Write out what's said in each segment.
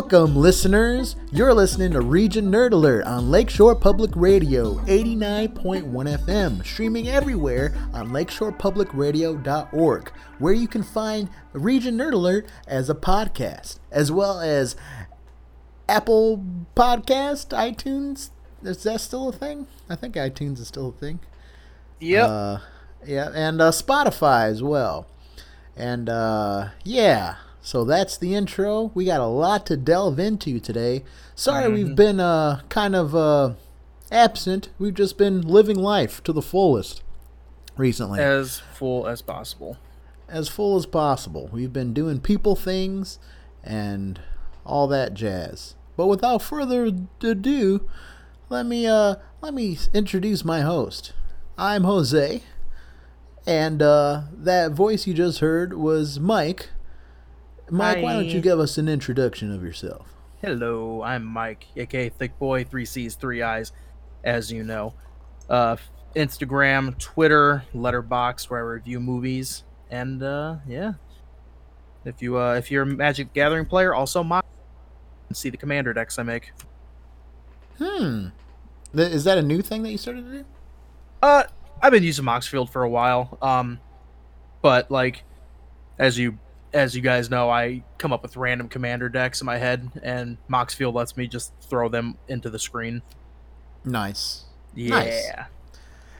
Welcome, listeners! You're listening to Region Nerd Alert on Lakeshore Public Radio 89.1 FM, streaming everywhere on lakeshorepublicradio.org, where you can find Region Nerd Alert as a podcast, as well as Apple Podcast, iTunes. Is that still a thing? I think iTunes is still a thing. Yep. Uh, yeah, and uh, Spotify as well. And uh, yeah, so that's the intro. We got a lot to delve into today. Sorry we've been uh, kind of uh, absent. We've just been living life to the fullest recently. as full as possible. as full as possible. We've been doing people things and all that jazz. But without further ado, let me uh let me introduce my host. I'm Jose, and uh, that voice you just heard was Mike. Mike, why don't you give us an introduction of yourself? Hello, I'm Mike, aka Thick Boy, three C's, three I's, as you know. Uh, Instagram, Twitter, Letterboxd, where I review movies, and uh, yeah. If you uh, if you're a Magic Gathering player, also my see the commander decks I make. Hmm. Is that a new thing that you started to do? Uh, I've been using Moxfield for a while. Um, but like, as you as you guys know, I come up with random commander decks in my head, and Moxfield lets me just throw them into the screen. Nice. Yeah. Nice.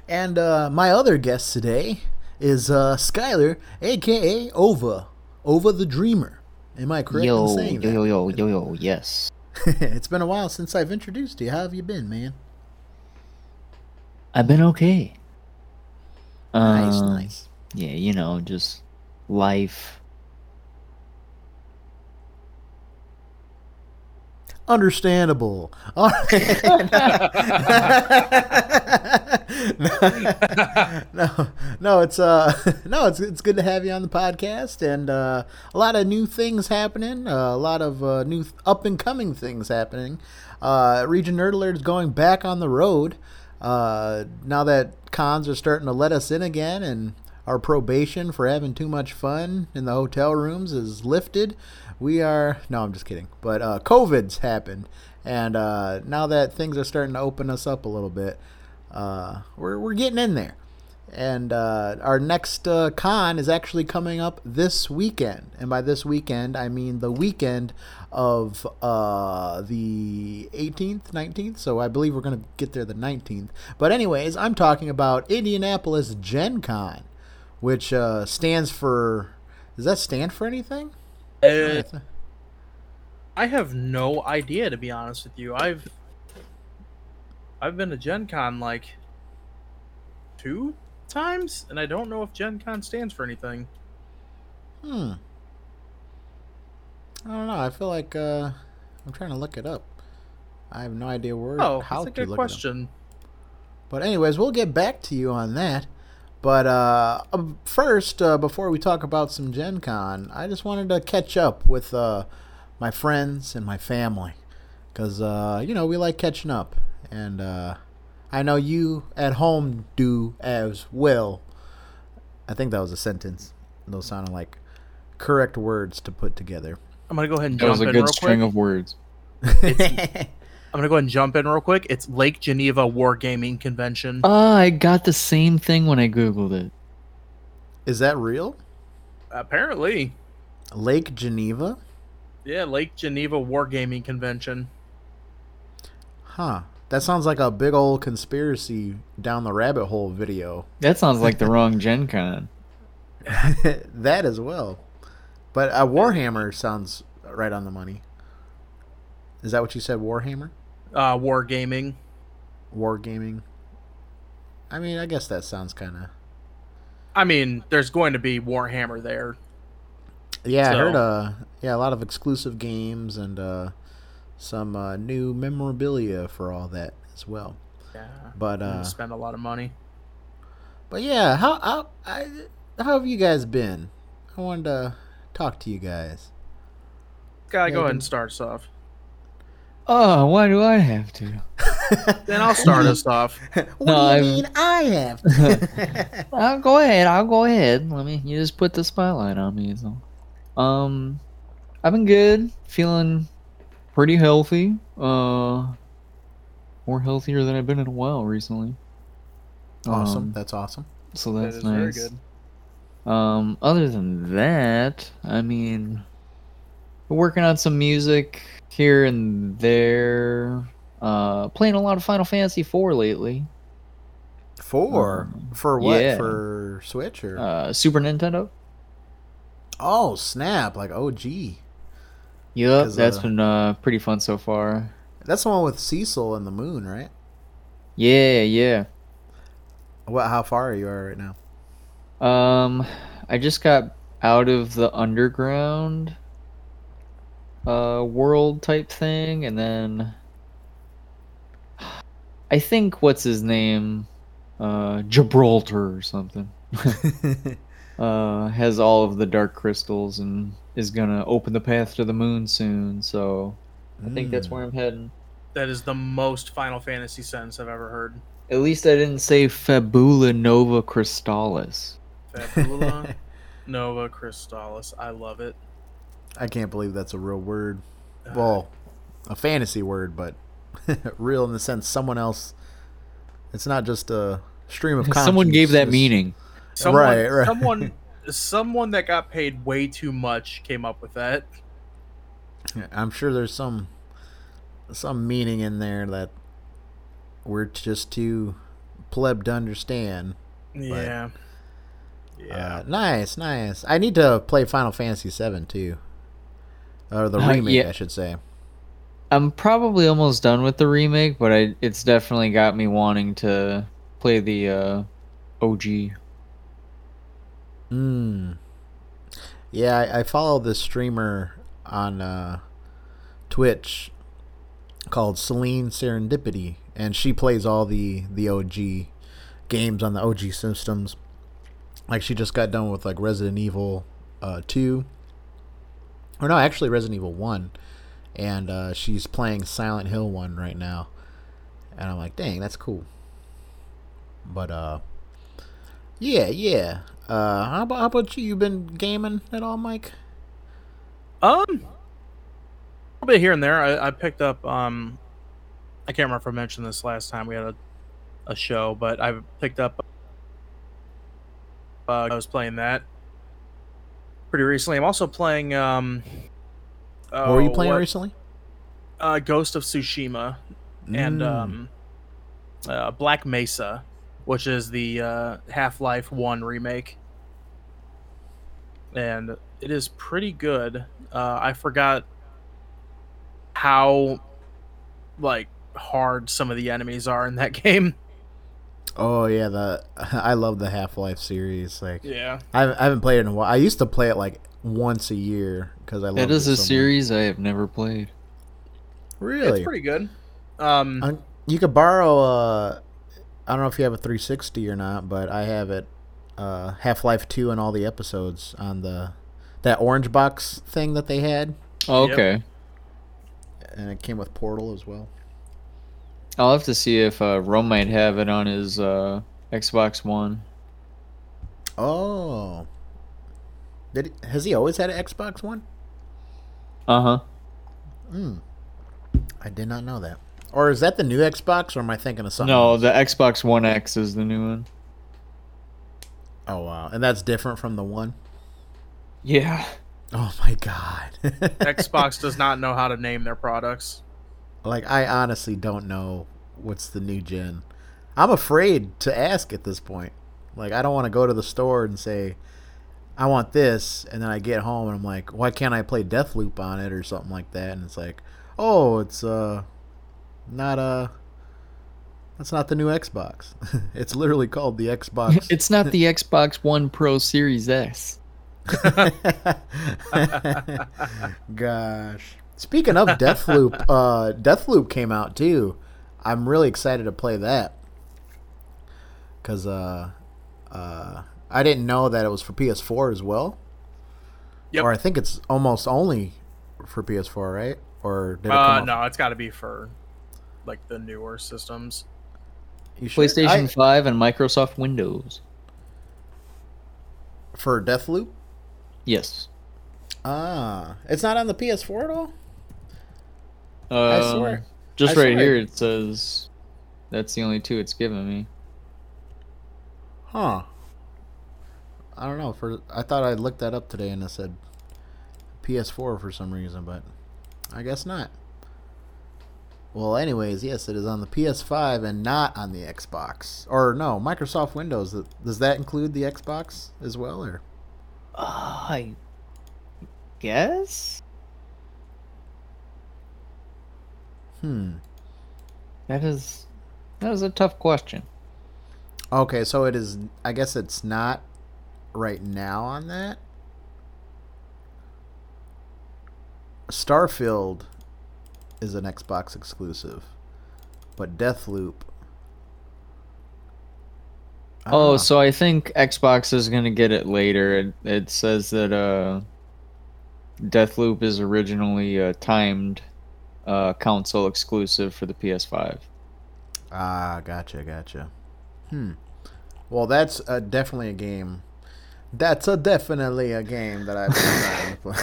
And uh, my other guest today is uh, Skylar, aka Ova, Ova the Dreamer. Am I correct in saying yo, that? yo, yo, yo, yo, yes. it's been a while since I've introduced you. How have you been, man? I've been okay. Nice, Um, nice. Yeah, you know, just life. Understandable. Right. no, no, it's uh, no, it's it's good to have you on the podcast, and uh, a lot of new things happening, uh, a lot of uh, new up and coming things happening. Uh, Region Nerd Alert is going back on the road uh, now that cons are starting to let us in again, and our probation for having too much fun in the hotel rooms is lifted. We are no, I'm just kidding. But uh, COVID's happened, and uh, now that things are starting to open us up a little bit, uh, we're we're getting in there. And uh, our next uh, con is actually coming up this weekend, and by this weekend I mean the weekend of uh, the 18th, 19th. So I believe we're gonna get there the 19th. But anyways, I'm talking about Indianapolis Gen Con, which stands for. Does that stand for anything? Uh, I have no idea to be honest with you. I've I've been to Gen Con like two times, and I don't know if Gen Con stands for anything. Hmm. I don't know. I feel like uh, I'm trying to look it up. I have no idea where Oh, how that's a good look it up. question. But anyways, we'll get back to you on that. But uh, um, first, uh, before we talk about some Gen Con, I just wanted to catch up with uh, my friends and my family. Because, uh, you know, we like catching up. And uh, I know you at home do as well. I think that was a sentence. Those sounded like correct words to put together. I'm gonna go ahead and That jump was a good string quick. of words. I'm gonna go ahead and jump in real quick. It's Lake Geneva Wargaming Convention. Oh, I got the same thing when I googled it. Is that real? Apparently, Lake Geneva? yeah, Lake Geneva Wargaming Convention. Huh. That sounds like a big old conspiracy down the rabbit hole video. That sounds like the wrong Gen Con. that as well. But a Warhammer sounds right on the money. Is that what you said? Warhammer? Uh, Wargaming. Wargaming? I mean, I guess that sounds kind of. I mean, there's going to be Warhammer there. Yeah, I heard. Uh, yeah, a lot of exclusive games and uh, some uh, new memorabilia for all that as well. Yeah, But uh, spend a lot of money. but yeah, how how I, how have you guys been? I wanted to talk to you guys. Guy, yeah, go ahead and start us off. Oh, why do I have to? Then I'll start us off. what No, do you I'm- mean I have? to? I'll go ahead. I'll go ahead. Let me. You just put the spotlight on me. So, um, I've been good. Feeling pretty healthy. Uh, more healthier than I've been in a while recently. Awesome. Um, That's awesome. so That that's is very nice. good. Um, other than that, I mean, we're working on some music here and there. Uh, playing a lot of Final Fantasy IV lately. Four Um, for what? yeah. For Switch or Uh, Super Nintendo. oh snap! Like OG. Yep, 'Cause, that's uh, been uh pretty fun so far. That's the one with Cecil and the moon, right? Yeah, yeah. What? How far are you right now? Um, I just got out of the underground uh world type thing, and then I think what's his name, uh, Gibraltar or something, uh, has all of the dark crystals and is gonna open the path to the moon soon. So I think that's Mm. where I'm heading. That is the most Final Fantasy sentence I've ever heard. At least I didn't say Fabula Nova Crystallis. Fabula Nova Crystallis. I love it. I can't believe that's a real word. Well, a fantasy word, but real in the sense someone else. It's not just a stream of consciousness. Someone gave that meaning. someone, right, right. someone, someone that got paid way too much came up with that. I'm sure there's some some meaning in there that we're just too pleb to understand. Yeah. Yeah. Uh, nice, nice. I need to play Final Fantasy VII too, or the Uh, remake, yeah. I should say. I'm probably almost done with the remake, but I it's definitely got me wanting to play the uh, OG. Hmm. Yeah, I, I follow this streamer on uh, Twitch called Celine Serendipity, and she plays all the the OG games on the OG systems. Like she just got done with like Resident Evil uh, two, or no, actually Resident Evil one, and uh, she's playing Silent Hill one right now, and I'm like, dang, that's cool. But uh, yeah, yeah. Uh, how about how about you? You been gaming at all, Mike? Um, a little bit here and there. I, I picked up. Um, I can't remember if I mentioned this last time we had a, a show, but I picked up. Uh, I was playing that pretty recently. I'm also playing. Um, what were you oh, playing what- recently? Uh, Ghost of Tsushima and Mm. um, uh, Black Mesa, which is the uh, Half Life One remake, and it is pretty good. Uh, I forgot how like hard some of the enemies are in that game. Oh yeah, the I love the Half Life series. Like Yeah, I haven't, I haven't played it in a while. I used to play it like once a year because I love That is it a so much. series I have never played. Really? it's pretty good. Um, Um, you could borrow. Uh, I don't know if you have a 360 or not, but I have it. Uh, Half Life Two and all the episodes on the that orange box thing that they had, Oh, Yep. okay. and it came with Portal as well. I'll have to see if uh, Rome might have it on his uh, Xbox One. Oh, did he, has he always had an Xbox One? Uh huh. Hmm. I did not know that. Or is that the new Xbox, or am I thinking of something? No, else? the Xbox One X is the new one. Oh wow, and that's different from the one. Yeah. Oh my god. Xbox does not know how to name their products. Like I honestly don't know what's the new gen. I'm afraid to ask at this point. Like I don't want to go to the store and say I want this and then I get home and I'm like, why can't I play Deathloop on it or something like that? And it's like, "Oh, it's uh not a that's not the new Xbox. it's literally called the Xbox. It's not the Xbox One Pro Series S. Gosh. Speaking of Deathloop, uh, Deathloop came out too. I'm really excited to play that because uh, uh, I didn't know that it was for PS4 as well. Yep. Or I think it's almost only for PS4, right? Or did it come Uh, out- no, it's got to be for like the newer systems. You? PlayStation I- 5 and Microsoft Windows. for Deathloop. Yes. Ah, it's not on the PS4 at all. Uh, swear- Just I right swear. here it says that's the only two it's given me. Huh. I don't know. For I thought I looked that up today and it said PS4 for some reason, but I guess not. Well, anyways, yes, it is on the PS5 and not on the Xbox. Or no, Microsoft Windows. Does that include the Xbox as well, or? Uh, I guess Hmm. that is that is a tough question. Okay, so it is. I guess it's not right now on that. Starfield is an Xbox exclusive, but Deathloop. Oh, know. so I think Xbox is gonna get it later. It, it says that uh, Deathloop is originally a timed uh, console exclusive for the PS5. ah, gotcha, gotcha. Hmm. Well, that's uh, definitely a game. That's a definitely a game that I've been trying to play.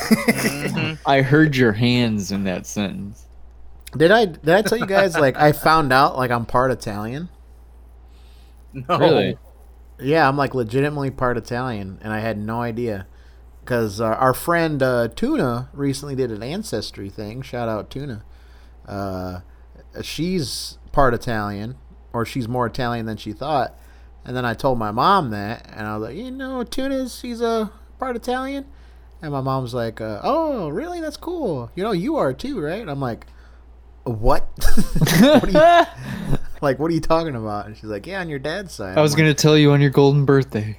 Mhm. I heard your hands in that sentence. Did I did I tell you guys like I found out like I'm part Italian? No. Really? Yeah, I'm like legitimately part Italian, and I had no idea. Because uh, our friend uh, Tuna recently did an ancestry thing. Shout out Tuna. Uh, she's part Italian, or she's more Italian than she thought. And then I told my mom that, and I was like, you know, Tuna's he's a part Italian. And my mom's like, uh, oh, really? That's cool. You know, you are too, right? I'm like, what? what you, like, what are you talking about? And she's like, yeah, on your dad's side. I was like, gonna tell you on your golden birthday.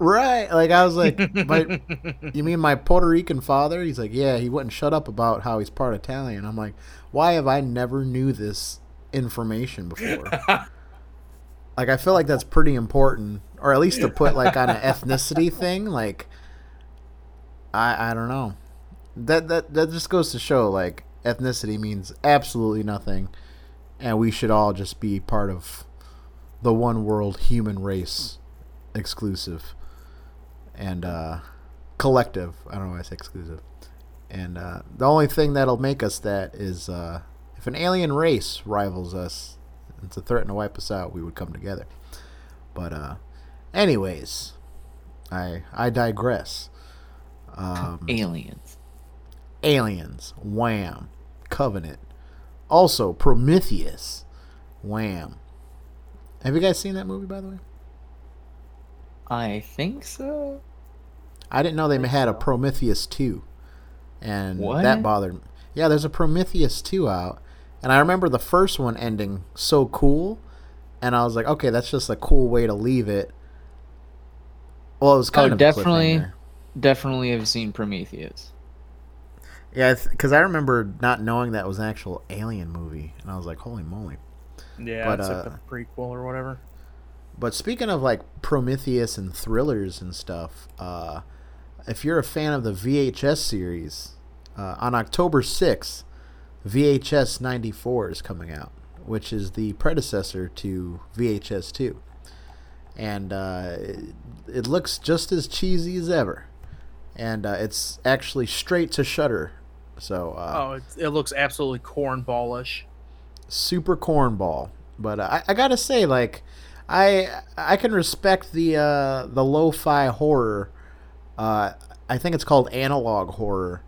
Right. Like I was like, my, you mean my Puerto Rican father? He's like, yeah, he wouldn't shut up about how he's part Italian. I'm like, why have I never knew this information before? like I feel like that's pretty important, or at least to put like on an ethnicity thing. Like, I I don't know. That that that just goes to show like ethnicity means absolutely nothing, and we should all just be part of the one world human race exclusive and uh, collective. I don't know why I say exclusive. And uh, the only thing that'll make us that is uh, if an alien race rivals us, it's a threat to wipe us out. We would come together. But uh, anyways, I I digress. Um, Aliens. aliens, wham, Covenant, also Prometheus, wham. Have you guys seen that movie by the way? I think so. I didn't know they had a Prometheus 2. And What? that bothered me. Yeah, there's a Prometheus 2 out. And I remember the first one ending so cool. And I was like, okay, that's just a cool way to leave it. Well, it was kind Oh, of definitely. cliffhanger. Definitely have seen Prometheus. Yeah, because I remember not knowing that was an actual alien movie. And I was like, holy moly. Yeah, But, it's uh, like the prequel or whatever. But speaking of like Prometheus and thrillers and stuff, uh, if you're a fan of the VHS series, uh, on October 6th, VHS 94 is coming out, which is the predecessor to VHS 2. And uh, it, it looks just as cheesy as ever. And uh, it's actually straight to Shudder. So uh, oh, it, it looks absolutely cornballish. super cornball. But uh, I, I gotta say, like, I I can respect the uh, the lo-fi horror. Uh, I think it's called analog horror,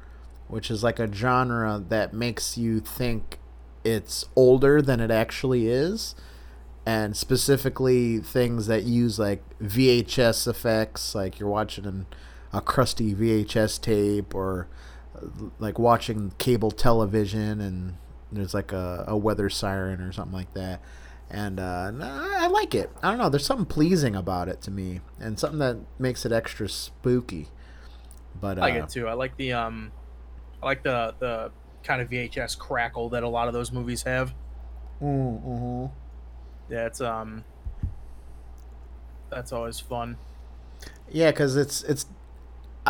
which is like a genre that makes you think it's older than it actually is, and specifically things that use like VHS effects, like you're watching a crusty VHS tape or like watching cable television and there's like a, a weather siren or something like that and uh, I like it. I don't know. There's something pleasing about it to me, and something that makes it extra spooky. But uh, I like it too. I like the um, I like the the kind of VHS crackle that a lot of those movies have. mm-hmm. Yeah, um, that's always fun. Yeah, because it's it's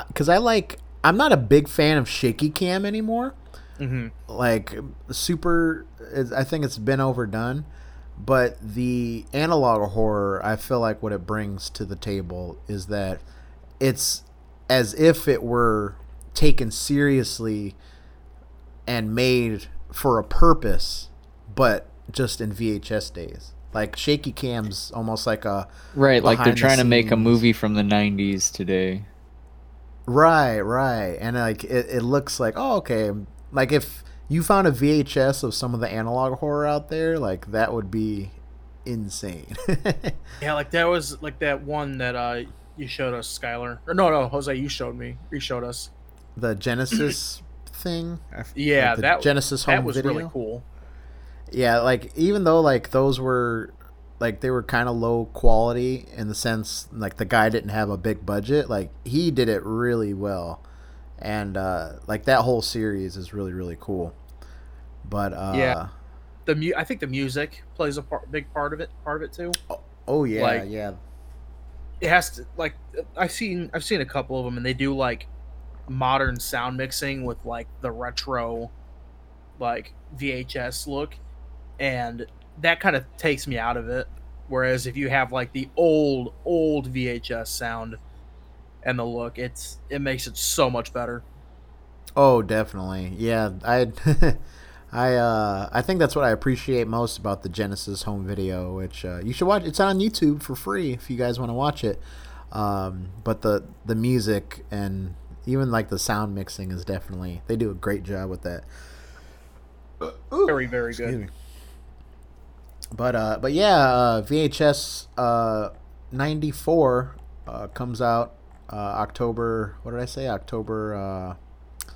because I like. I'm not a big fan of shaky cam anymore. hmm Like super, I think it's been overdone. But the analog horror, I feel like what it brings to the table is that it's as if it were taken seriously and made for a purpose, but just in VHS days. Like shaky cams, almost like a Right, like they're behind the trying to make a movie from the '90s today. Right, right. And like it, it looks like oh okay. Like if you found a VHS of some of the analog horror out there, like that would be insane. Yeah, like that was like that one that uh you showed us, Skylar. Or no, no, Jose, you showed me. You showed us. the Genesis thing. Yeah, like the that Genesis home that was video. really cool. Yeah, like even though like those were like they were kind of low quality in the sense like the guy didn't have a big budget, like he did it really well. And uh like that whole series is really really cool. But uh Yeah. The mu- I think the music plays a part, big part of it. Part of it too. oh yeah, like- yeah. It has to like I've seen I've seen a couple of them, and they do like modern sound mixing with like the retro, like VHS look, and that kind of takes me out of it. Whereas if you have like the old old VHS sound and the look, it's it makes it so much better. Oh, definitely. Yeah, I I uh I think that's what I appreciate most about the Genesis home video, which uh, you should watch. It's on YouTube for free if you guys want to watch it. Um, but the the music and even like the sound mixing is definitely they do a great job with that. Very very Excuse good. me. But uh, but yeah, uh, VHS uh, ninety four uh, comes out uh, October. What did I say? October uh,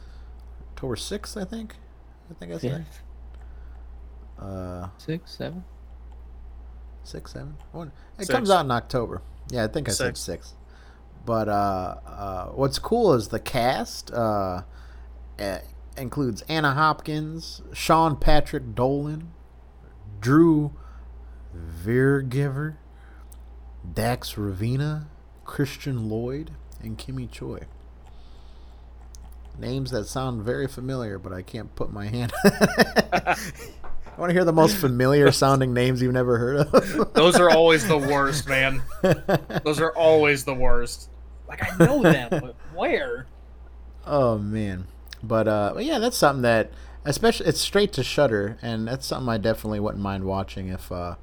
October sixth, I think. I think I said. Fifth, Uh, six, seven. six, seven. One. It Six. comes out in October. Yeah, I think I said Six. six. But uh, uh, what's cool is the cast uh, includes Anna Hopkins, Sean Patrick Dolan, Drew Viergiver, Dax Ravina, Christian Lloyd, and Kimmy Choi. Names that sound very familiar, but I can't put my hand. I want to hear the most familiar sounding names you've never heard of. Those are always the worst, man. Those are always the worst. Like I know them, but where? Oh man, but uh, but yeah, that's something that especially it's straight to Shudder, and that's something I definitely wouldn't mind watching if uh,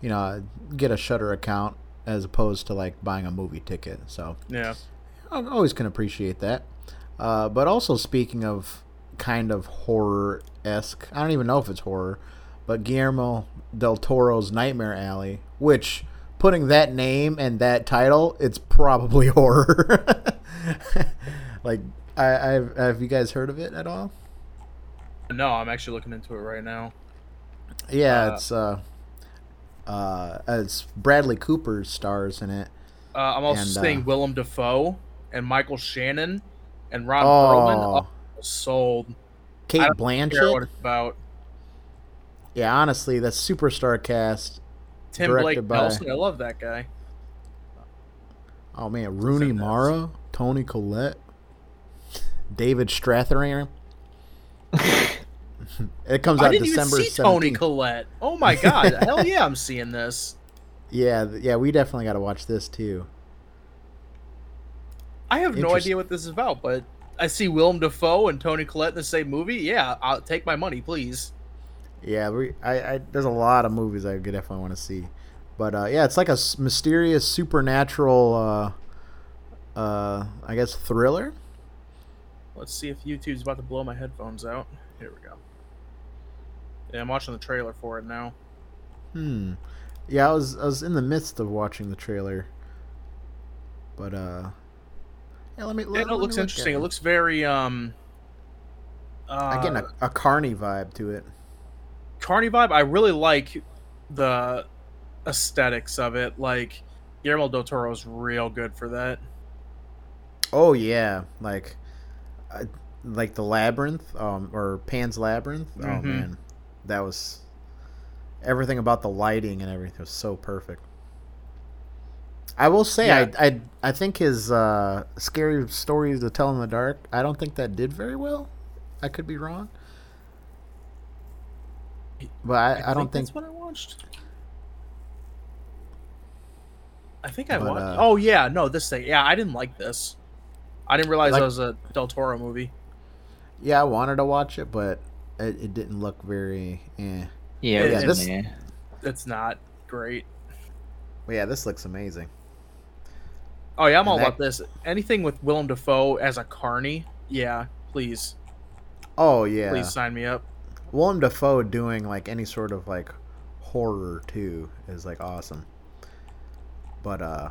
you know, get a Shudder account as opposed to like buying a movie ticket. So Yeah. I always can appreciate that. Uh, but also speaking of kind of horror esque, I don't even know if it's horror, but Guillermo del Toro's Nightmare Alley, which putting that name and that title, it's probably horror. like, I, I've, have you guys heard of it at all? No, I'm actually looking into it right now. Yeah, Uh, it's uh, uh, it's Bradley Cooper stars in it. Uh, I'm also And, seeing uh, Willem Dafoe and Michael Shannon and Ron Oh. Perlman. Sold. Kate I what Blanchett. it's about. Yeah, honestly, that superstar cast. Tim Blake by- Nelson. I love that guy. Oh man, Rooney Said that. Mara, Toni Collette, David Strathairn. it comes I out didn't December even see Toni Collette. Oh my god! Hell yeah, I'm seeing this. yeah, yeah, we definitely got to watch this too. I have no idea what this is about, but I see Willem Dafoe and Toni Collette in the same movie. Yeah, I'll take my money, please. Yeah, we, I, I, there's a lot of movies I could definitely want to see, but uh, yeah, it's like a mysterious supernatural, uh, uh, I guess thriller. Let's see if YouTube's about to blow my headphones out. Here we go. Yeah, I'm watching the trailer for it now. Hmm. Yeah, I was I was in the midst of watching the trailer, but uh, yeah, let me. Yeah, no, it looks look interesting. at It looks very um. Uh, I get a, a carny vibe to it. Carny vibe. I really like the aesthetics of it. Like Guillermo del Toro is real good for that. Oh yeah, like, uh, like the labyrinth, um, or Pan's Labyrinth. Oh Mhm. man, that was everything about the lighting and everything was so perfect. I will say, Yeah. I, I I think his uh, scary stories to tell in the dark. I don't think that did very well. I could be wrong, but I, I, don't think. that's what I watched. I think I But, watched. uh, oh yeah, no, this thing. Yeah, I didn't like this. I didn't realize Like- it was a Del Toro movie. Yeah, I wanted to watch it, but it, it didn't look very. Eh. Yeah, Yeah, it was this- It's not great. But yeah, this looks amazing. Oh yeah, I'm all that- about this. Anything with Willem Dafoe as a carny, yeah, please, Oh yeah, please sign me up. Willem Dafoe doing like any sort of like horror too is like awesome. But uh,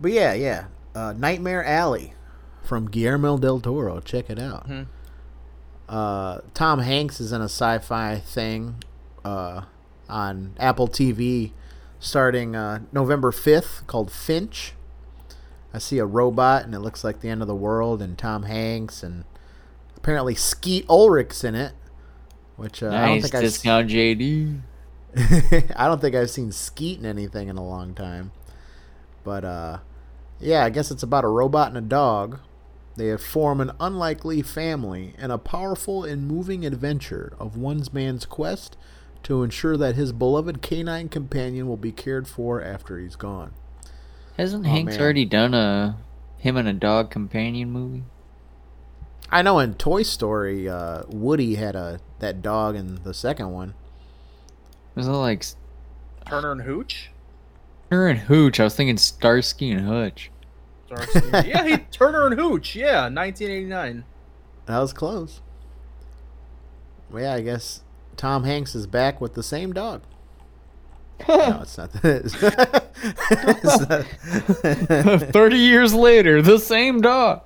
but yeah, yeah, uh, Nightmare Alley from Guillermo del Toro. Check it out. Mhm. Uh, Tom Hanks is in a sci-fi thing uh, on Apple TV starting uh, November fifth called Finch. I see a robot and it looks like the end of the world and Tom Hanks and apparently Skeet Ulrich's in it, which uh, I don't nice think I've s- discount JD. I don't think I've seen Skeet in anything in a long time. But uh yeah, I guess it's about a robot and a dog. They form an unlikely family in a powerful and moving adventure of one's man's quest to ensure that his beloved canine companion will be cared for after he's gone. Hasn't Oh, Hanks man. already done a him and a dog companion movie? I know in Toy Story, uh, Woody had a that dog in the second one. Was it like Turner and Hooch. Turner and Hooch? I was thinking Starsky and Hutch. Starsky- yeah, he, Turner and Hooch. Yeah, 1989. That was close. Well, yeah, I guess Tom Hanks is back with the same dog. no, it's not. It's, it's not- Thirty years later, the same dog.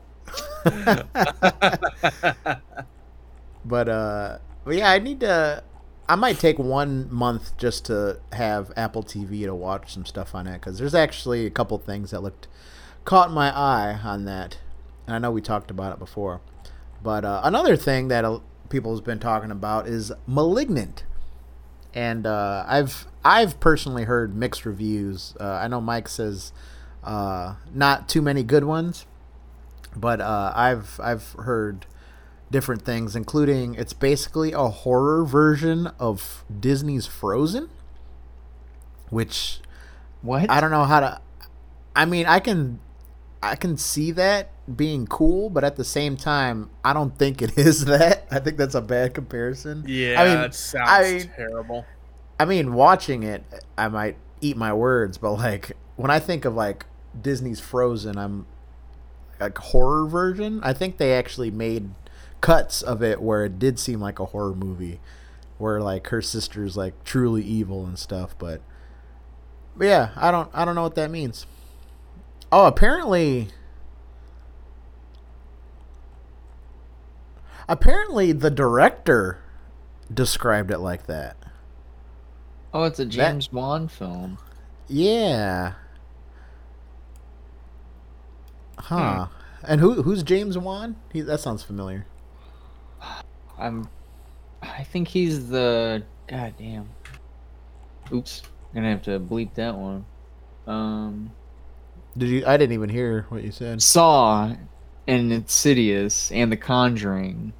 but uh, but yeah, I need to. I might take one month just to have Apple TV to watch some stuff on it because there's actually a couple things that looked caught my eye on that, and I know we talked about it before. But uh, another thing that people has been talking about is *Malignant*, and uh, I've I've personally heard mixed reviews. Uh, I know Mike says uh, not too many good ones, but uh, I've I've heard different things, including it's basically a horror version of Disney's Frozen, which What? I don't know how to. I mean, I can, I can see that being cool, but at the same time, I don't think it is that. I think that's a bad comparison. Yeah, I mean, that sounds I- terrible. I mean, watching it, I might eat my words, but like when I think of like Disney's Frozen, I'm like horror version. I think they actually made cuts of it where it did seem like a horror movie, where like her sister's like truly evil and stuff. But, but yeah, I don't I don't know what that means. Oh, apparently. Apparently, the director described it like that. oh, it's a James Bond film. Yeah. Huh. And who who's James Wan? He, that sounds familiar. I'm. I think he's the. God damn. Oops. Gonna have to bleep that one. Um. Did you? I didn't even hear what you said. Saw, and Insidious, and The Conjuring.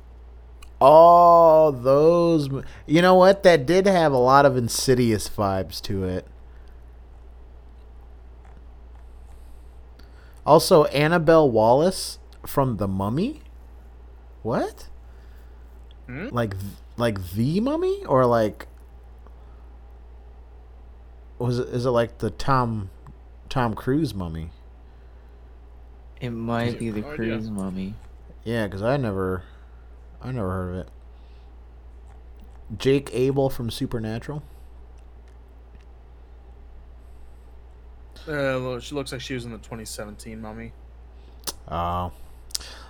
Oh, those. You know what? That did have a lot of Insidious vibes to it. Also, Annabelle Wallis from The Mummy. What? Hmm? Like, like the Mummy, or like? Was it? Is it like the Tom, Tom Cruise Mummy? It might I be the no idea. Cruise Mummy. Yeah, because I never, I never heard of it. Jake Abel from Supernatural. Uh, well, she looks like she was in the 2017 Mummy. Oh,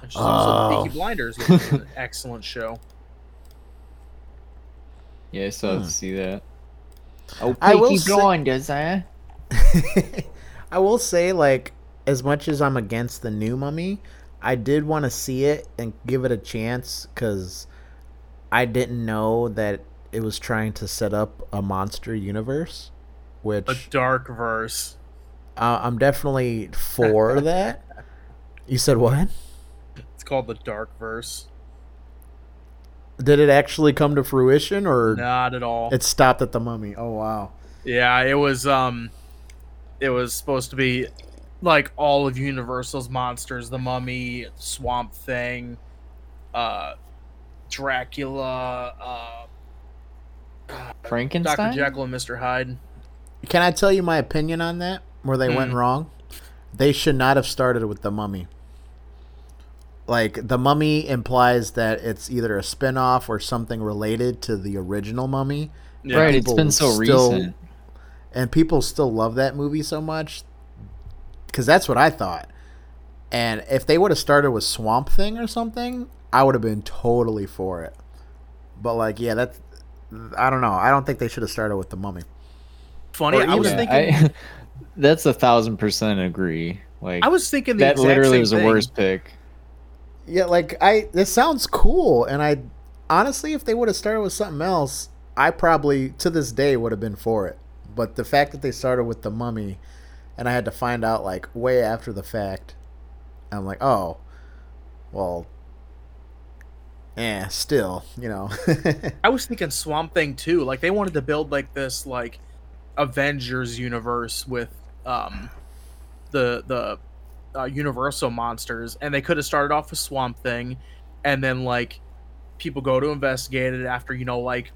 And she's also Oh. Peaky Blinders, which is an excellent show. Yeah, I still Hmm. to see that. Oh, I will Peaky say- Blinders, eh? I will say, like, as much as I'm against the new Mummy, I did want to see it and give it a chance because I didn't know that it was trying to set up a monster universe, which A dark verse. uh, I'm definitely for that. You said what? It's called the Dark Verse. Did it actually come to fruition, or Not at all. it stopped at the Mummy? Oh wow. Yeah, it was um it was supposed to be like all of Universal's monsters, the Mummy, Swamp Thing, uh Dracula, uh, Frankenstein. Dr. Jekyll and Mr. Hyde. Can I tell you my opinion on that? Where they went Mm. wrong? They should not have started with the mummy. Like the mummy implies that it's either a spin-off or something related to the original mummy. Yeah. right. it's been so still- recent. And people still love that movie so much because that's what I thought. And if they would have started with Swamp Thing or something, I would have been totally for it. But like, yeah, that's I don't know. I don't think they should have started with the Mummy. Funny, Or I was thinking. I, that's a thousand percent agree. Like I was thinking the that exact literally same was the worst pick. Yeah, like I this sounds cool, and I honestly, if they would have started with something else, I probably to this day would have been for it. But the fact that they started with the Mummy, and I had to find out like way after the fact, I'm like, oh, well, eh, still, you know. I was thinking Swamp Thing too. Like they wanted to build like this like Avengers universe with um the the uh, Universal monsters, and they could have started off with Swamp Thing, and then like people go to investigate it after you know like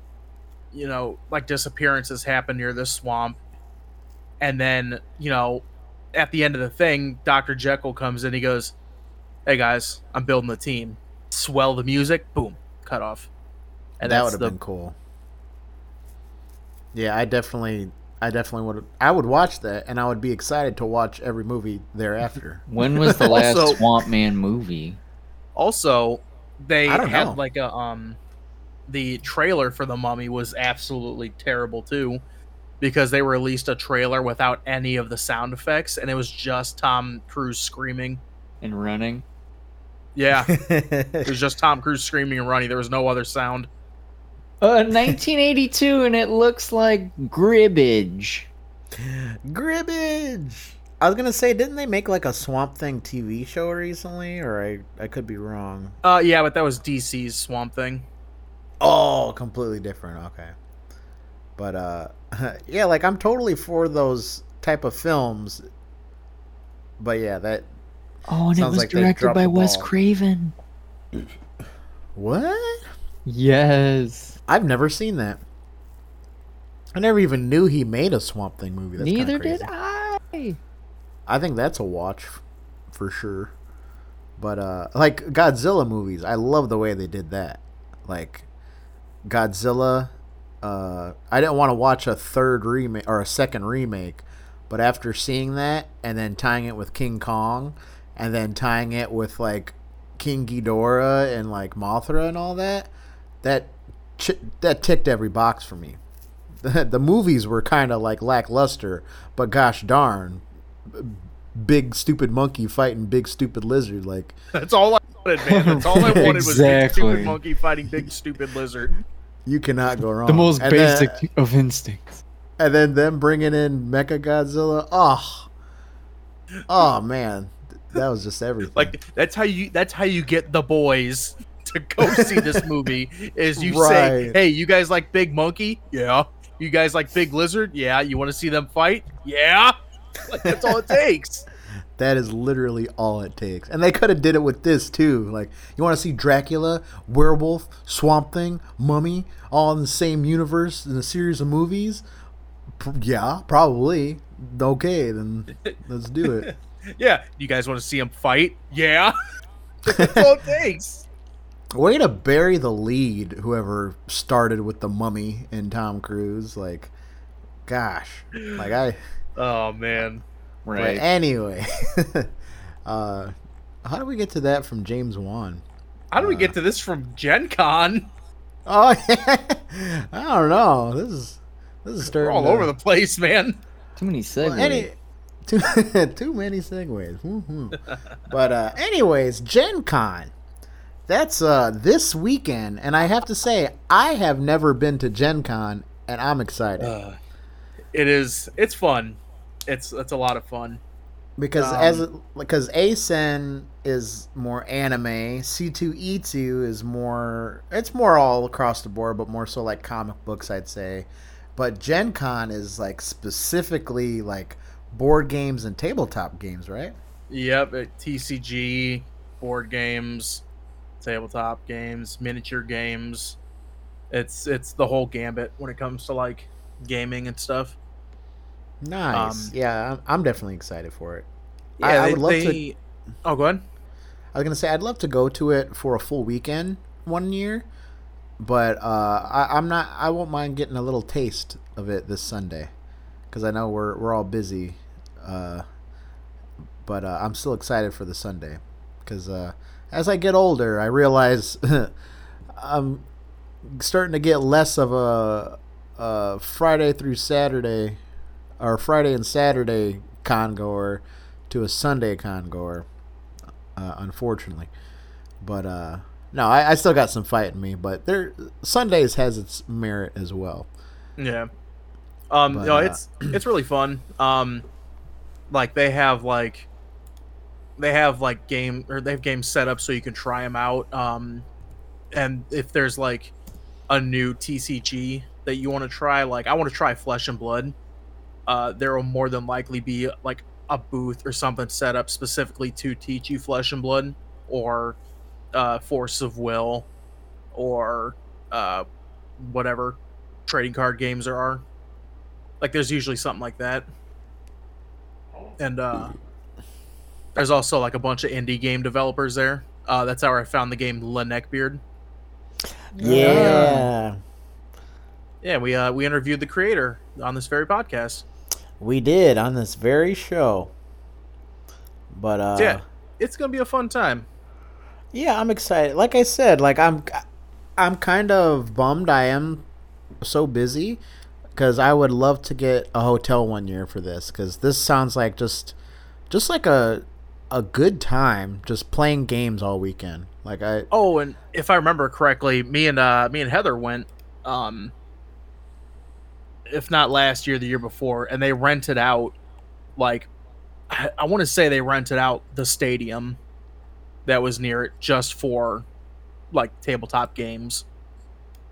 you know like disappearances happen near this swamp, and then you know at the end of the thing, Doctor Jekyll comes in. He goes, "Hey guys, I'm building the team. Swell the music. Boom, cut off." And that would have the- been cool. Yeah, I definitely, I definitely would. I would watch that, and I would be excited to watch every movie thereafter. When was the last Also- Swamp Man movie? Also, they I had know. like a um the trailer for the mummy was absolutely terrible too because they released a trailer without any of the sound effects and it was just Tom Cruise screaming. And running. Yeah, it was just Tom Cruise screaming and running. There was no other sound. Uh, 1982, and it looks like Gribbage. Gribbage. I was gonna say, didn't they make like a Swamp Thing TV show recently? Or I, I could be wrong. Uh yeah, but that was DC's Swamp Thing. Oh, completely different. Okay, but uh, yeah, like I'm totally for those type of films. But yeah, that Oh, and it was like directed by Wes. Craven. what? Yes. I've never seen that. I never even knew he made a Swamp Thing movie. That's Neither did I. I think that's a watch for sure. But uh like Godzilla movies, I love the way they did that. Like Godzilla uh I didn't want to watch a third remake or a second remake, but after seeing that and then tying it with King Kong and then tying it with like King Ghidorah and like Mothra and all that, that ch- that ticked every box for me. The, the movies were kind of like lackluster, but gosh darn, big stupid monkey fighting big stupid lizard. Like That's all wanted, man. That's all I wanted was big Exactly. stupid monkey fighting big stupid lizard. you cannot go wrong. The most And then- basic of instincts. and then them bringing in Mecha Godzilla. Oh, oh man, that was just everything. Like that's how you that's how you get the boys to go see this movie is you Right. say, "Hey, you guys like Big Monkey? Yeah. You guys like Big Lizard? Yeah. You want to see them fight? Yeah." Like that's all it takes. That is literally all it takes. And they could have did it with this too. Like you want to see Dracula, werewolf, Swamp Thing, Mummy, all in the same universe in a series of movies. P- yeah, probably. Okay, then let's do it. Yeah. You guys want to see them fight? Yeah. that's all it takes. Way to bury the lead, whoever started with the mummy and Tom Cruise. Like, gosh. Like, I. Oh man. But Right. anyway. uh, how do we get to that from James Wan? How do we Uh, get to this from Gen Con? Oh, yeah. I don't know. This is. This is We're starting all to- over the place, man. Too many segues. Well, any, too, too many segues. But uh, anyways, Gen Con. That's uh, this weekend, and I have to say, I have never been to Gen Con, and I'm excited Uh, it is. It's fun. It's it's a lot of fun. because um, as because ACEN is more anime, C2E2 is more. It's more all across the board, but more so like comic books, I'd say. But Gen Con is like specifically like board games and tabletop games, right? Yep, at TCG, board games, tabletop games, miniature games. It's it's the whole gambit when it comes to like gaming and stuff. Nice. Um, yeah, I'm, I'm definitely excited for it. Yeah, I, I they- would love to. Oh, go ahead. I was gonna say I'd love to go to it for a full weekend one year, but uh, I, I'm not. I won't mind getting a little taste of it this Sunday, because I know we're we're all busy. Uh, but uh, I'm still excited for the Sunday, because uh, as I get older, I realize I'm starting to get less of a, a Friday through Saturday, or Friday and Saturday con goer to a Sunday con goer uh, unfortunately. But uh, no, I, I still got some fight in me. But there, Sundays has its merit as well. Yeah. Um, But, no, uh, it's it's really fun. Um, like they have like they have like game or they have games set up so you can try them out. Um, and if there's like a new TCG that you want to try, like I want to try Flesh and Blood, uh, there will more than likely be like a booth or something set up specifically to teach you Flesh and Blood or uh, Force of Will or uh, whatever trading card games there are. Like there's usually something like that. And uh there's also like a bunch of indie game developers there. Uh that's how I found the game La Neckbeard. Yeah, Yeah, we uh we interviewed the creator on this very podcast. We did on this very show. But uh, yeah, it's gonna be a fun time. yeah, I'm excited. Like I said, like I'm, I'm kind of bummed. I am so busy because I would love to get a hotel one year for this because this sounds like just, just like a, a good time just playing games all weekend. Like I, Oh, and if I remember correctly, me and uh me and Heather went um if not last year, the year before, and they rented out like I, I want to say they rented out the stadium that was near it just for like tabletop games.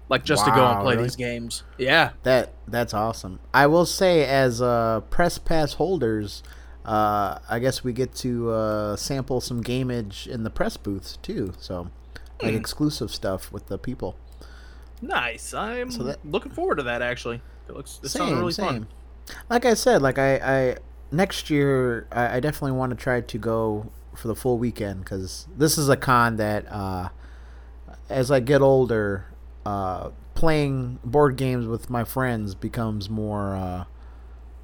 Like just to go and play really? these games. Yeah. That that's awesome. I will say, as uh, press pass holders, uh, I guess we get to uh, sample some gamage in the press booths too. So, like Hmm. exclusive stuff with the people. Nice. I'm So that- looking forward to that actually. It looks it Same, really same. fun. Like I said, like I, I next year, I, I definitely want to try to go for the full weekend because this is a con that, uh, as I get older, uh, playing board games with my friends becomes more, uh,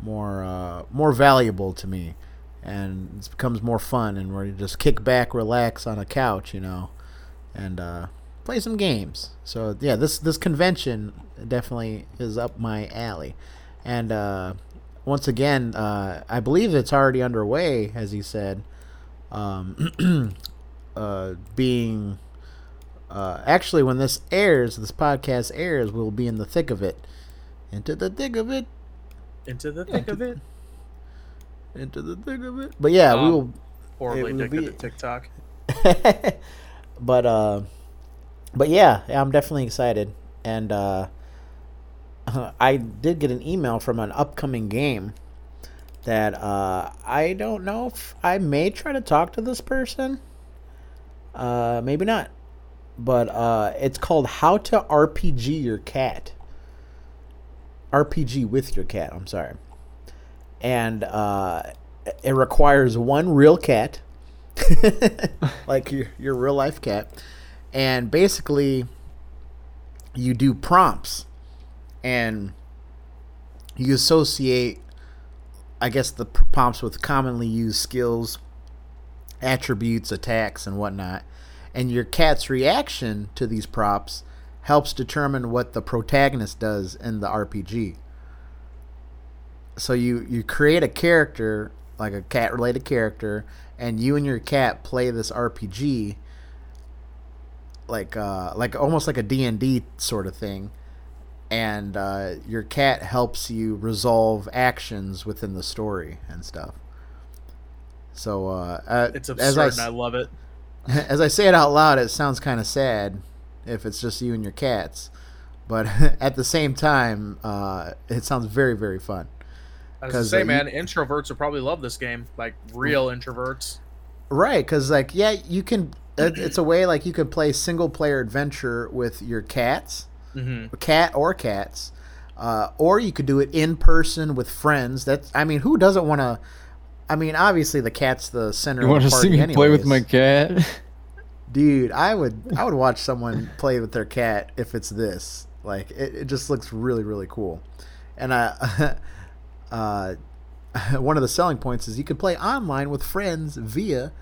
more, uh, more valuable to me, and it becomes more fun, and where you just kick back, relax on a couch, you know, and uh, play some games. So yeah, this this convention definitely is up my alley, and uh, once again, uh, I believe it's already underway, as he said. Um, uh, being uh, actually, when this airs, this podcast airs, we'll be in the thick of it. Into the thick of it. Into the thick of it. Into the thick of it. But yeah, we Um, will. Horribly will addicted be- to TikTok. but uh, but yeah, I'm definitely excited, and uh, I did get an email from an upcoming game that uh, I don't know if I may try to talk to this person. Uh, maybe not, but uh, it's called How to RPG Your Cat. RPG with your cat. I'm sorry, and uh, it requires one real cat. like your your real life cat, and basically you do prompts, and you associate, I guess, the prompts with commonly used skills, attributes, attacks, and whatnot, and your cat's reaction to these props helps determine what the protagonist does in the RPG. So you you create a character like a cat related character and you and your cat play this RPG like uh like almost like a D&D sort of thing and uh, your cat helps you resolve actions within the story and stuff. So uh, It's as I absurd and I love it. as I say it out loud, it sounds kind of sad if it's just you and your cats. But at the same time, uh, it sounds very, very fun. I was say, uh, man, introverts will probably love this game. Like real introverts. Right, because like yeah, you can it's a way like you could play single player adventure with your cats, hmm cat or cats, uh, or you could do it in person with friends. That's I mean, who doesn't want to? I mean, obviously the cat's the center. You want to see party me play with my cat? dude? I would I would watch someone play with their cat if it's this. Like it, it just looks really really cool, and I. uh, one of the selling points is you can play online with friends via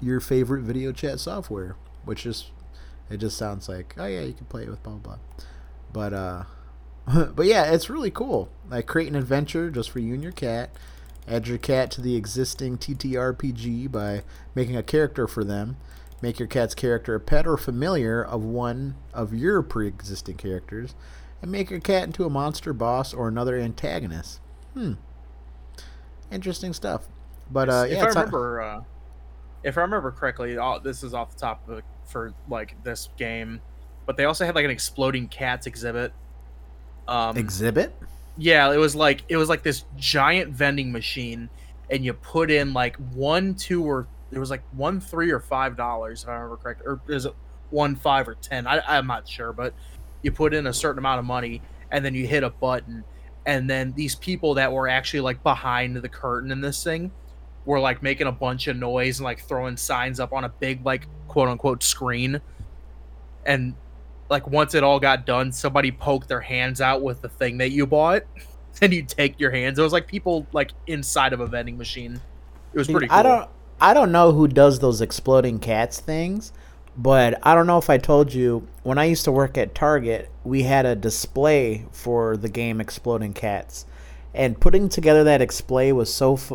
your favorite video chat software, which is it just sounds like oh yeah you can play it with blah blah but uh, but yeah it's really cool. Like create an adventure just for you and your cat. Add your cat to the existing TTRPG by making a character for them. Make your cat's character a pet or familiar of one of your pre-existing characters, and make your cat into a monster boss or another antagonist. Hmm. Interesting stuff. But uh, if yeah, I it's not- remember, uh, if I remember correctly, all, this is off the top of for like this game, but they also had like an exploding cats exhibit. Um, exhibit. yeah, it was like it was like this giant vending machine, and you put in like one, two, or it was like one, three, or five dollars if I remember correct, or is it one, five, or ten? I, I'm not sure, but you put in a certain amount of money, and then you hit a button, and then these people that were actually like behind the curtain in this thing were like making a bunch of noise and like throwing signs up on a big like quote unquote screen. And like once it all got done somebody poked their hands out with the thing that you bought. And you take your hands. It was like people like inside of a vending machine. It was Dude, pretty cool. I don't I don't know who does those exploding cats things, but I don't know if I told you when I used to work at Target, we had a display for the game Exploding Cats. And putting together that display was so f-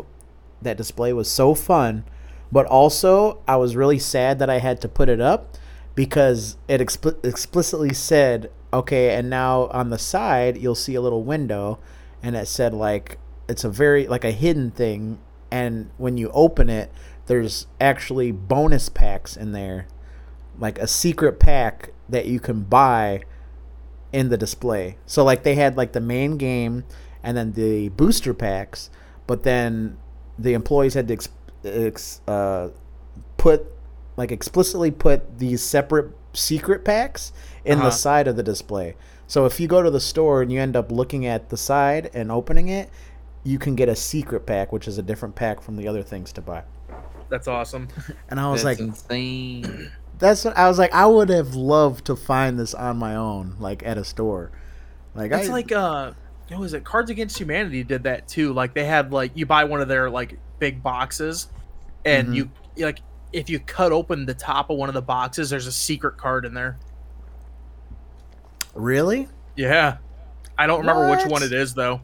that display was so fun, but also I was really sad that I had to put it up because it expli- explicitly said, okay, and now on the side you'll see a little window and it said like it's a very like a hidden thing and when you open it there's actually bonus packs in there like a secret pack that you can buy in the display. So like they had like the main game and then the booster packs but then the employees had to ex- ex- uh, put like explicitly put these separate secret packs in Uh-huh. the side of the display so if you go to the store and you end up looking at the side and opening it you can get a secret pack which is a different pack from the other things to buy that's awesome and i was That's like insane. that's what I was like. I would have loved to find this on my own, like at a store. Like it's I, like uh what was it cards against humanity did that too like they had like you buy one of their like big boxes and Mhm. you like if you cut open the top of one of the boxes there's a secret card in there really yeah i don't remember which one it is though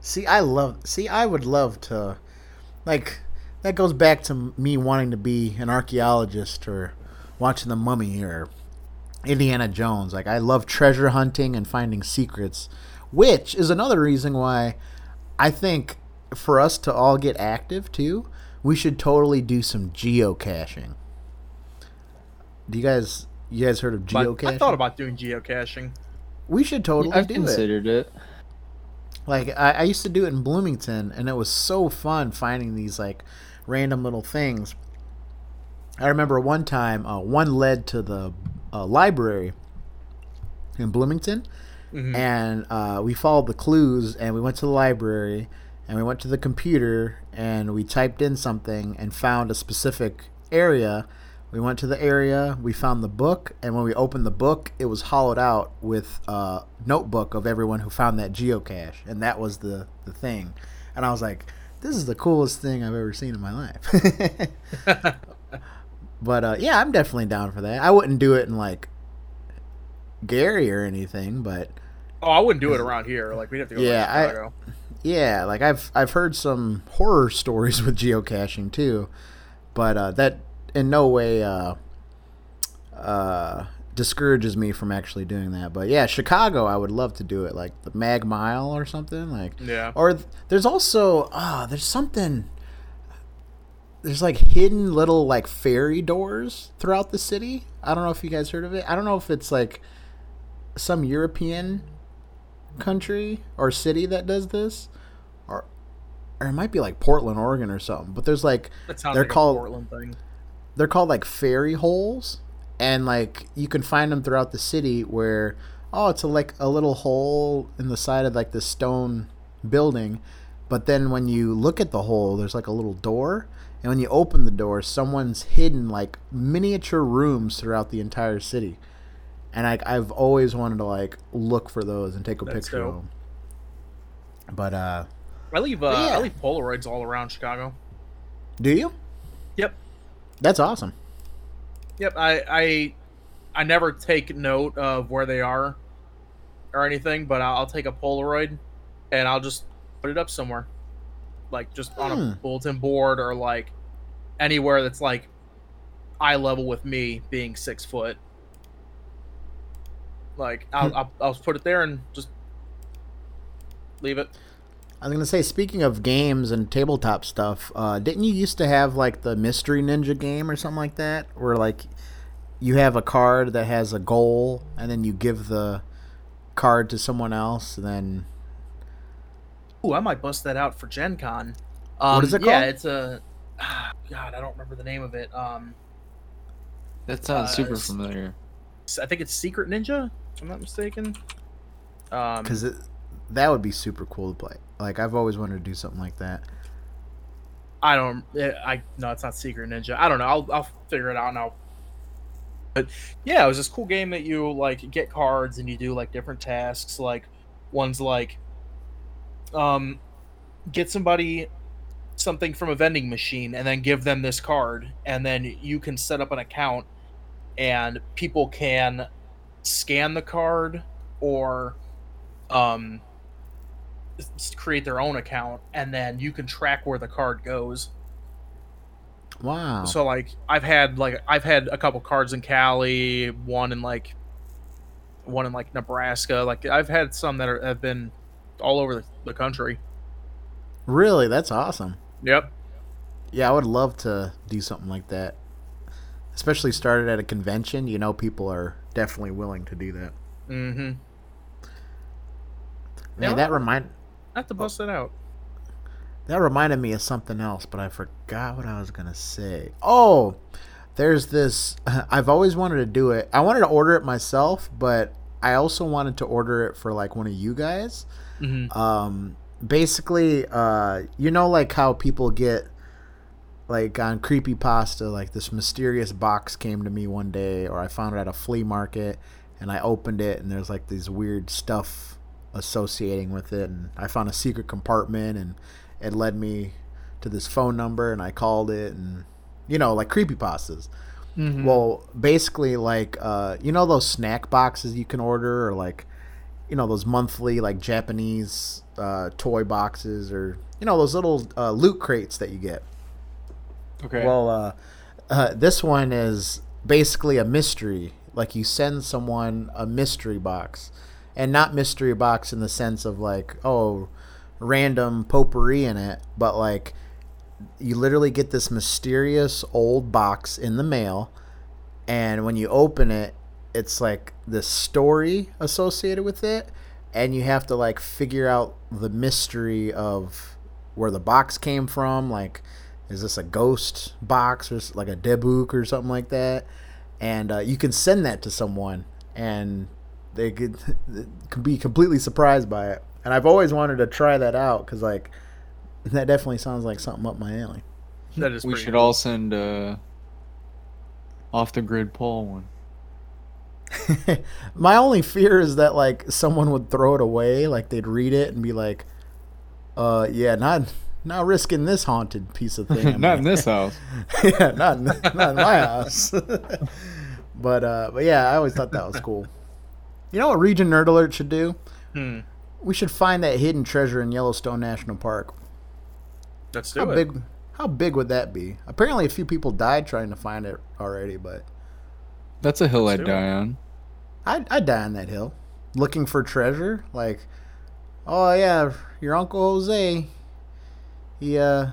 see. I love. See, I would love to, like, that goes back to me wanting to be an archaeologist or watching the Mummy or Indiana Jones. Like, I love treasure hunting and finding secrets, which is another reason why I think for us to all get active too, we should totally do some geocaching. Do you guys? You guys heard of But geocaching? i thought about doing geocaching We should totally I've do it. considered it. Like I, I used to do it in Bloomington, and it was so fun finding these like random little things. I remember one time, uh, one led to the uh, library in Bloomington, Mhm. and uh, we followed the clues, and we went to the library, and we went to the computer, and we typed in something and found a specific area. We went to the area, we found the book, and when we opened the book, it was hollowed out with a notebook of everyone who found that geocache, and that was the, the thing. And I was like, this is the coolest thing I've ever seen in my life. but uh, yeah, I'm definitely down for that. I wouldn't do it in like Gary or anything, but oh i wouldn't do it around here like we'd have to go Yeah, yeah, I- yeah, like I've I've heard some horror stories with geocaching too, but uh, that in no way uh, uh, discourages me from actually doing that. But yeah, Chicago, I would love to do it, like the Mag Mile or something, like yeah or th- there's also ah, there's something. There's like hidden little like ferry doors throughout the city. I don't know if you guys heard of it. I don't know if it's like some European country or city that does this, or or it might be like Portland, Oregon, or something. But there's like they're like called- portland thing they're called like fairy holes, and like you can find them throughout the city where oh it's a, like a little hole in the side of like the stone building, but then when you look at the hole, there's like a little door. And when you open the door, someone's hidden like miniature rooms throughout the entire city and I, I've always wanted to like look for those and take a That's picture dope. of them. But uh, I leave uh, Yeah. I leave Polaroids all around Chicago. do you? Yep. That's awesome. Yep. I I I never take note of where they are or anything, but I'll, I'll take a Polaroid and I'll just put it up somewhere, like just on a Hmm. bulletin board or like anywhere that's like eye level with me being six foot. Like I'll, Hmm. I'll I'll put it there and just leave it. I was gonna say, speaking of games and tabletop stuff, uh, didn't you used to have like the Mystery Ninja game or something like that, where like you have a card that has a goal, and then you give the card to someone else, and then Ooh, I might bust that out for Gen Con. Um, is it Yeah, it's a. God, I don't remember the name of it. Um, That sounds Uh, super familiar. I think it's Secret Ninja. If I'm not mistaken. Um, because that would be super cool to play. Like I've always wanted to do something like that. I don't. I no, it's not Secret Ninja. I don't know. I'll I'll figure it out now. But yeah, it was this cool game that you like get cards and you do like different tasks. Like one's like, um, get somebody something from a vending machine and then give them this card, and then you can set up an account, and people can scan the card or, um, create their own account, and then you can track where the card goes. Wow. So like I've had like I've had a couple cards in Cali, one in like one in like Nebraska. Like I've had some that are, have been all over the, the country. really, that's awesome. Yep. Yeah, I would love to do something like that. Especially started at a convention, you know, people are definitely willing to do that. Mm-hmm. Man, Yeah. that remind I have to bust it out. that reminded me of something else, but I forgot what I was gonna say. Oh, there's this. I've always wanted to do it. I wanted to order it myself, but I also wanted to order it for like one of you guys. Mm-hmm. um basically uh you know like how people get like on creepy pasta like this mysterious box came to me one day or i found it at a flea market and i opened it and there's like these weird stuff associating with it and i found a secret compartment and it led me to this phone number and i called it and you know like creepy pastas Mm-hmm. well, basically, like uh, you know those snack boxes you can order, or like you know those monthly like Japanese uh, toy boxes, or you know those little uh, loot crates that you get. Okay. Well, uh, uh, this one is basically a mystery. Like you send someone a mystery box, and not mystery box in the sense of like oh, random potpourri in it, but like you literally get this mysterious old box in the mail, and when you open it, it's like this story associated with it, and you have to like figure out the mystery of where the box came from. Like, is this a ghost box or like a dybbuk or something like that? And uh, you can send that to someone, and they could, could be completely surprised by it. And I've always wanted to try that out because like that definitely sounds like something up my alley. That is we should cool. all send uh, off the grid Paul one. My only fear is that like someone would throw it away, like they'd read it and be like, "Uh, yeah, not not risking this haunted piece of thing." Not in this house. yeah, not in, not in my house. but uh, but yeah, I always thought that was cool. You know what Region Nerd Alert should do? Hmm. We should find that hidden treasure in Yellowstone National Park. Let's do How it. big? How big would that be? Apparently, a few people died trying to find it already, but That's a hill Let's I'd do it. die on. I'd, I'd die on that hill, looking for treasure. Like, oh yeah, your uncle Jose, he uh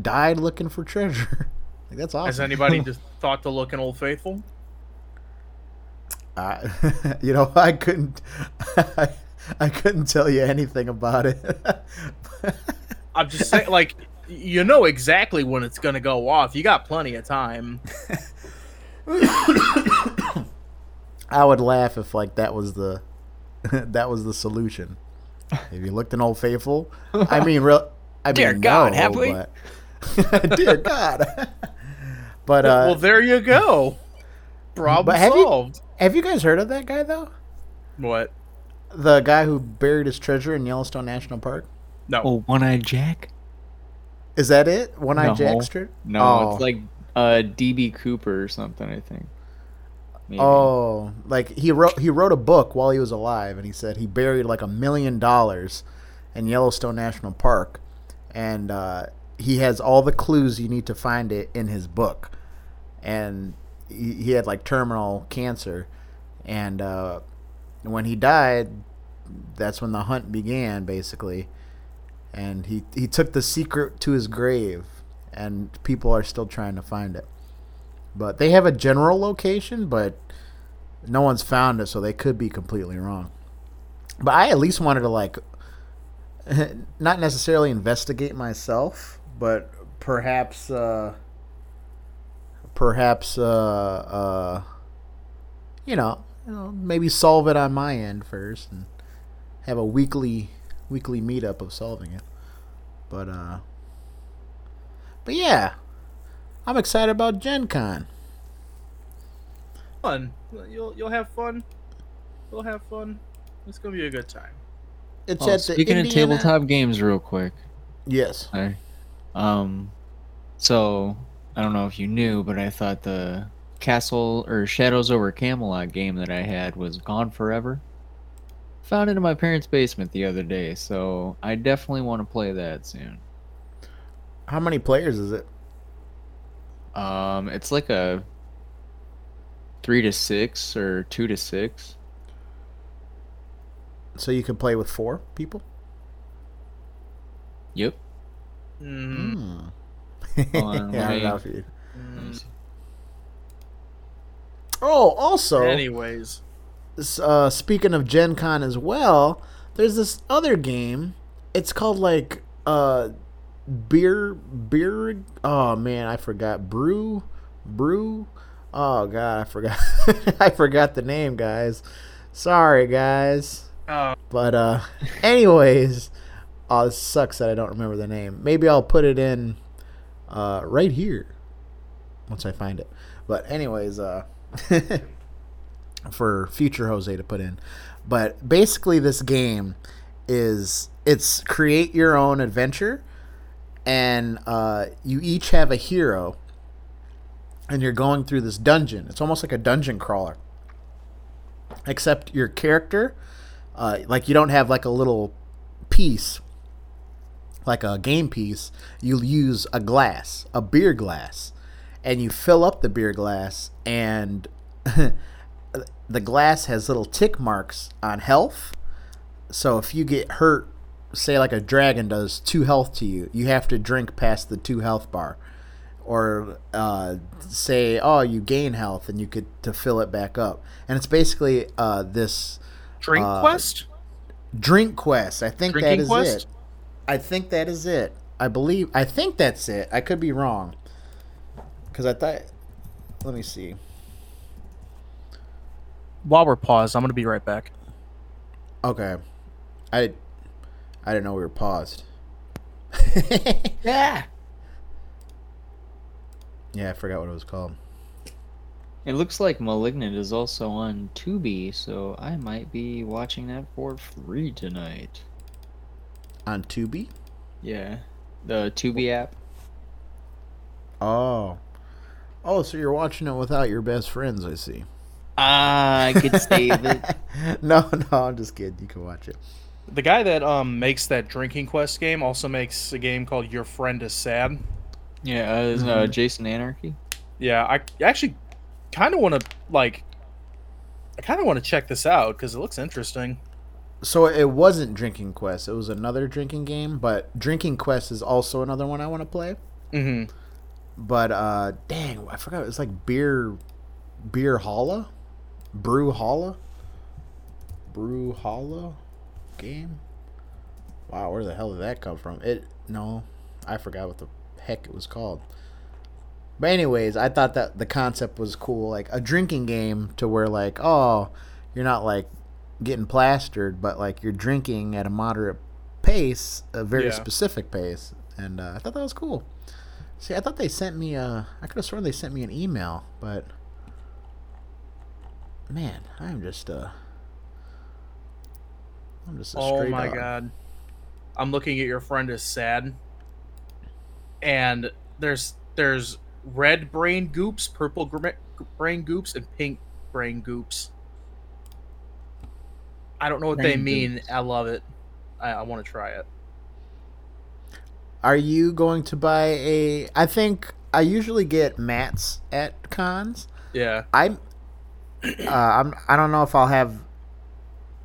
died looking for treasure. like that's awesome. Has anybody just thought to look in Old Faithful? I, you know, I couldn't, I, I couldn't tell you anything about it. I'm just saying, like, you know exactly when it's gonna go off. You got plenty of time. I would laugh if like that was the that was the solution. If you looked in Old Faithful, I mean, real. I mean, Dear God, no, have we? but- Dear God. but uh, well, there you go. Problem But have you- solved. have you guys heard of that guy though? What? The guy who buried his treasure in Yellowstone National Park. No. Oh, One Eyed Jack? Is that it? One Eyed No. Jack Street? No, Oh. it's like uh, DB Cooper or something, I think. Maybe. Oh, like he wrote he wrote a book while he was alive, and he said he buried like a million dollars in Yellowstone National Park, and uh, he has all the clues you need to find it in his book, and he, he had like terminal cancer, and uh, when he died, that's when the hunt began, basically, and he he took the secret to his grave, and people are still trying to find it. But they have a general location, but no one's found it, so they could be completely wrong. But I at least wanted to like not necessarily investigate myself, but perhaps uh perhaps uh uh you know, you know, maybe solve it on my end first and have a weekly weekly meetup of solving it. But uh but yeah, I'm excited about Gen Con. Fun. You'll you'll have fun. You'll have fun. It's gonna be a good time. It's Oh, at the speaking of tabletop games, real quick. Yes. Um, so I don't know if you knew, but I thought the Castle or Shadows over Camelot game that I had was gone forever. Found it in my parents' basement the other day, so I definitely want to play that soon. How many players is it? Um, it's like a three to six or two to six. So you can play with four people? Yep. Mm. Yeah, I don't know if you- mm. Oh, also, Anyways, uh, speaking of Gen Con as well, there's this other game. It's called like uh, beer beer. Oh man, I forgot. Brew, brew. Oh god, I forgot. I forgot the name, guys. Sorry, guys. Uh, But uh anyways, oh this sucks that I don't remember the name. Maybe I'll put it in uh right here once I find it. But anyways, uh for future Jose to put in. But basically this game is it's create your own adventure and uh you each have a hero and you're going through this dungeon. It's almost like a dungeon crawler. Except your character uh, like you don't have like a little piece like a game piece you use a glass a beer glass and you fill up the beer glass and the glass has little tick marks on health. So if you get hurt say like a dragon does two health to you you have to drink past the two health bar. Or uh, say oh you gain health and you could to fill it back up. And it's basically uh, this Drink Uh, Quest. Drink Quest. I think that Drinking is Quest? it. I think that is it. I believe. I think that's it. I could be wrong. Because I thought. Let me see. While we're paused, I'm gonna be right back. Okay. I. I didn't know we were paused. Yeah. yeah, I forgot what it was called. It looks like Malignant is also on Tubi, so I might be watching that for free tonight. On Tubi. Yeah, the Tubi app. Oh. Oh, so you're watching it without your best friends? I see. Ah, I could save it. no, no, I'm just kidding. You can watch it. The guy that um makes that Drinking Quest game also makes a game called Your Friend is Sad. Yeah, uh, is, uh, Jason Anarchy. Yeah, I actually kind of want to like. I kind of want to check this out because it looks interesting. So it wasn't Drinking Quest. It was another drinking game, but Drinking Quest is also another one I want to play. hmm But uh dang, I forgot. It's like beer, beer holla, brew holla, brew holla game. Wow, where the hell did that come from? It no, I forgot what the heck it was called. But anyways, I thought that the concept was cool, like a drinking game to where like, oh, you're not like getting plastered, but like you're drinking at a moderate pace, a very Yeah. specific pace, and uh, I thought that was cool. See, I thought they sent me a. I could have sworn they sent me an email, but man, I'm just uh, I'm just a Oh my dog. god. I'm looking at your friend as sad. And there's there's red brain goops, purple brain goops, and pink brain goops. I don't know what they mean. goops. I love it. I, I want to try it. Are you going to buy a? I think I usually get mats at cons. Yeah. I'm, uh, I'm. I don't know if I'll have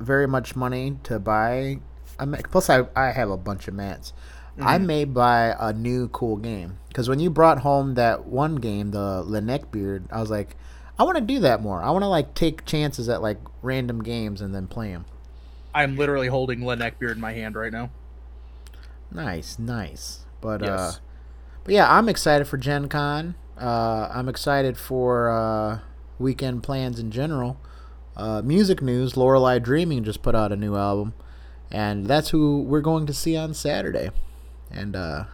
very much money to buy. A mat. Plus, I I have a bunch of mats. I Mhm. may buy a new cool game because when you brought home that one game, the the Beard, I was like, I want to do that more. I want to like take chances at like random games and then play them. I'm literally holding Len Beard in my hand right now. Nice, nice. But uh but yeah, I'm excited for Gen Con. Uh I'm excited for uh weekend plans in general. Uh music news, Lorelei Dreaming just put out a new album and that's who we're going to see on Saturday. And uh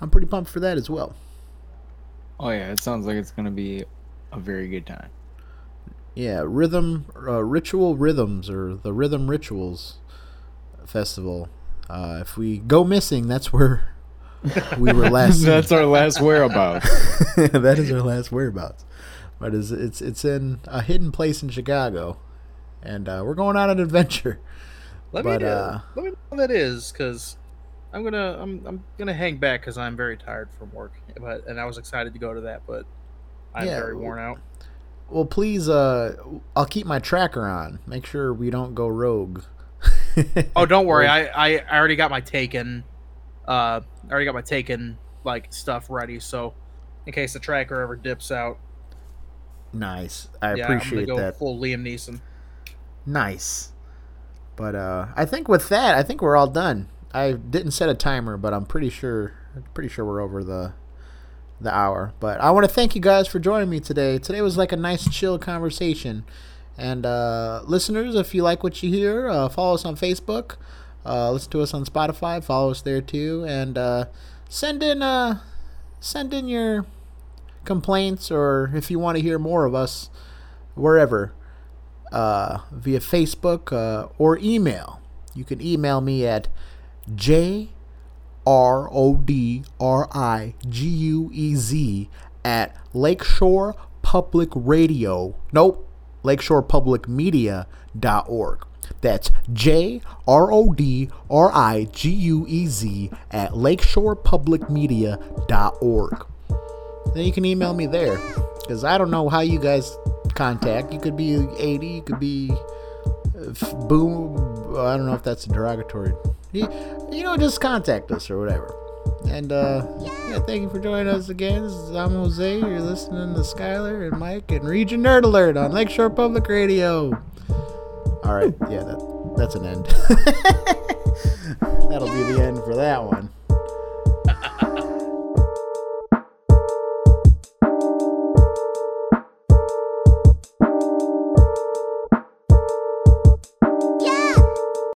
I'm pretty pumped for that as well. Oh yeah, it sounds like it's gonna be a very good time. Yeah, Rhythm uh, Ritual Rhythms or the Rhythm Rituals Festival. Uh if we go missing, that's where we were last. That's our last whereabouts. that is our last whereabouts. But it's it's it's in a hidden place in Chicago, and uh, we're going on an adventure. Let But, me know, uh, let me know what that is, because I'm gonna I'm I'm gonna hang back because I'm very tired from work. But and I was excited to go to that, but I'm Yeah, very worn out. Well, please, uh, I'll keep my tracker on. Make sure we don't go rogue. Oh, don't worry. I, I I already got my taken, uh, I already got my taken like stuff ready. So, in case the tracker ever dips out, nice. I yeah, appreciate go that. full Liam Neeson. Nice. But uh, I think with that, I think we're all done. I didn't set a timer, but I'm pretty sure pretty sure we're over the the hour. But I want to thank you guys for joining me today. Today was like a nice chill conversation. And uh, listeners, if you like what you hear, uh, follow us on Facebook. Uh, listen to us on Spotify. Follow us there too, and uh, send in uh, send in your complaints or if you want to hear more of us, wherever uh, via Facebook or email. You can email me at J R O D R I G U E Z at Lakeshore Public Radio. Nope, Lakeshore Public Media.org. That's J R O D R I G U E Z at Lakeshore Public Media.org. Then you can email me there. Because I don't know how you guys contact. You could be 80, you could be uh, boom. I don't know if that's derogatory. You, you know, just contact us or whatever. And uh, yeah, thank you for joining us again. This is I'm Jose. You're listening to Skylar and Mike and Region Nerd Alert on Lakeshore Public Radio. All right, yeah, that, that's an end. That'll be the end for that one.